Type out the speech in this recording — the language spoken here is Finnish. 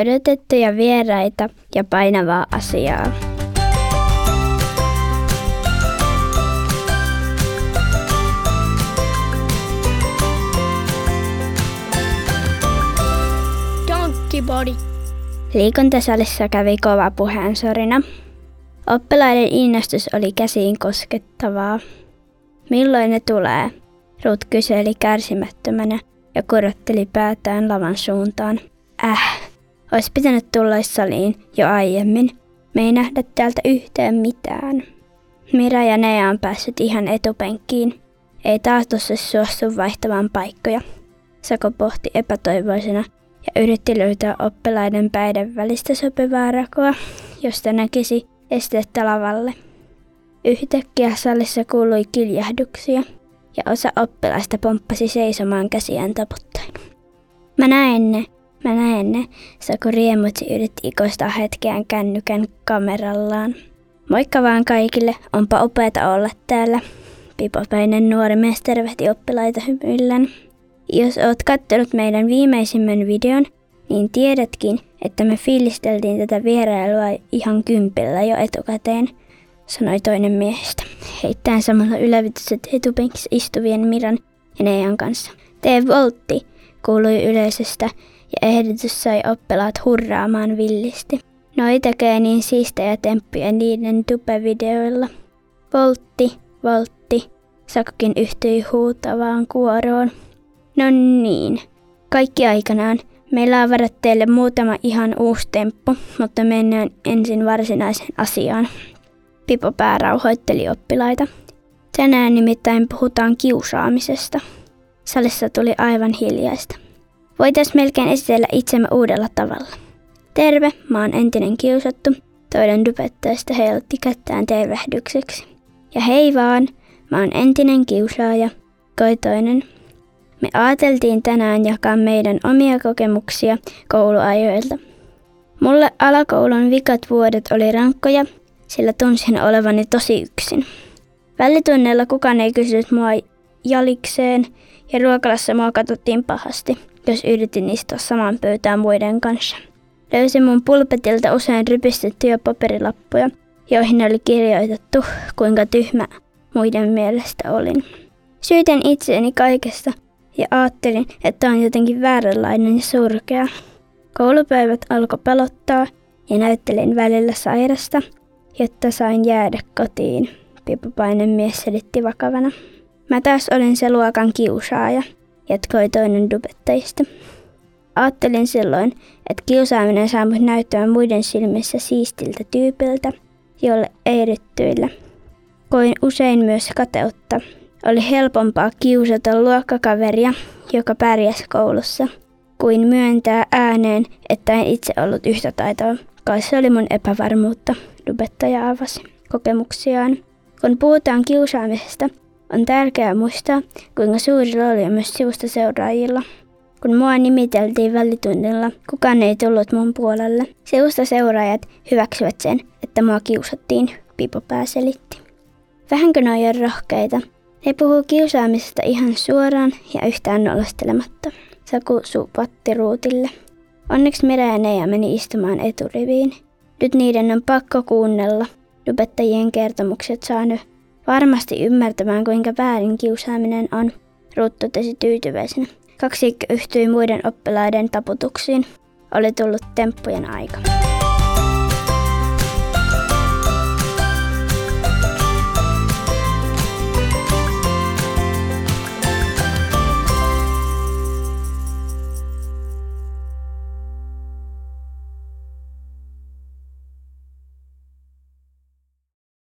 odotettuja vieraita ja painavaa asiaa. Body. Liikuntasalissa kävi kova puheensorina. Oppilaiden innostus oli käsiin koskettavaa. Milloin ne tulee? Ruut kyseli kärsimättömänä ja korotteli päätään lavan suuntaan. Äh, olisi pitänyt tulla saliin jo aiemmin. Me ei nähdä täältä yhtään mitään. Mira ja Nea on päässyt ihan etupenkkiin. Ei taatussa suostu vaihtamaan paikkoja. Sako pohti epätoivoisena ja yritti löytää oppilaiden päiden välistä sopivaa rakoa, josta näkisi estettä lavalle. Yhtäkkiä salissa kuului kiljahduksia ja osa oppilaista pomppasi seisomaan käsiään taputtaen. Mä näen ne, mä näen ne, Saku riemutsi yritti ikoistaa hetkeään kännykän kamerallaan. Moikka vaan kaikille, onpa upeata olla täällä. Pipopäinen nuori mies tervehti oppilaita hymyillen. Jos oot kattonut meidän viimeisimmän videon, niin tiedätkin, että me fiilisteltiin tätä vierailua ihan kympillä jo etukäteen, sanoi toinen miehistä, heittäen samalla ylävitykset etupenkissä istuvien Miran ja Neijan kanssa. Tee voltti, kuului yleisöstä ja ehdotus sai oppilaat hurraamaan villisti. Noi tekee niin siistejä temppuja niiden tupevideoilla. Voltti, voltti, Sakkokin yhtyi huutavaan kuoroon. No niin, kaikki aikanaan. Meillä on varat teille muutama ihan uusi temppu, mutta mennään ensin varsinaiseen asiaan. Pipo pää rauhoitteli oppilaita. Tänään nimittäin puhutaan kiusaamisesta. Salissa tuli aivan hiljaista. Voitais melkein esitellä itsemme uudella tavalla. Terve, mä oon entinen kiusattu. Toinen dupettajista heilutti kättään tervehdykseksi. Ja hei vaan, mä oon entinen kiusaaja, koi toinen me ajateltiin tänään jakaa meidän omia kokemuksia kouluajoilta. Mulle alakoulun vikat vuodet oli rankkoja, sillä tunsin olevani tosi yksin. Välitunnella kukaan ei kysynyt mua jalikseen ja ruokalassa mua katsottiin pahasti, jos yritin istua saman pöytään muiden kanssa. Löysin mun pulpetilta usein rypistettyjä paperilappuja, joihin oli kirjoitettu, kuinka tyhmä muiden mielestä olin. Syytän itseäni kaikesta, ja ajattelin, että on jotenkin vääränlainen ja surkea. Koulupäivät alkoi pelottaa ja näyttelin välillä sairasta, jotta sain jäädä kotiin, pipopainen mies selitti vakavana. Mä taas olin se luokan kiusaaja, jatkoi toinen dubettajista. Ajattelin silloin, että kiusaaminen saa mut näyttämään muiden silmissä siistiltä tyypiltä, jolle ei ryttyillä. Koin usein myös kateutta oli helpompaa kiusata luokkakaveria, joka pärjäsi koulussa, kuin myöntää ääneen, että en itse ollut yhtä taitoa. Kai se oli mun epävarmuutta, lubettaja avasi kokemuksiaan. Kun puhutaan kiusaamisesta, on tärkeää muistaa, kuinka suuri rooli on myös sivusta seuraajilla. Kun mua nimiteltiin välitunnilla, kukaan ei tullut mun puolelle. Sivusta seuraajat hyväksyvät sen, että mua kiusattiin, Pipo pääselitti. Vähänkö noi on rohkeita, he puhuu kiusaamisesta ihan suoraan ja yhtään nolostelematta. Saku supatti ruutille. Onneksi Mira ja Neija meni istumaan eturiviin. Nyt niiden on pakko kuunnella. Dubettajien kertomukset saanut varmasti ymmärtämään, kuinka väärin kiusaaminen on. Ruut totesi tyytyväisenä. Kaksikko yhtyi muiden oppilaiden taputuksiin. Oli tullut temppujen aika.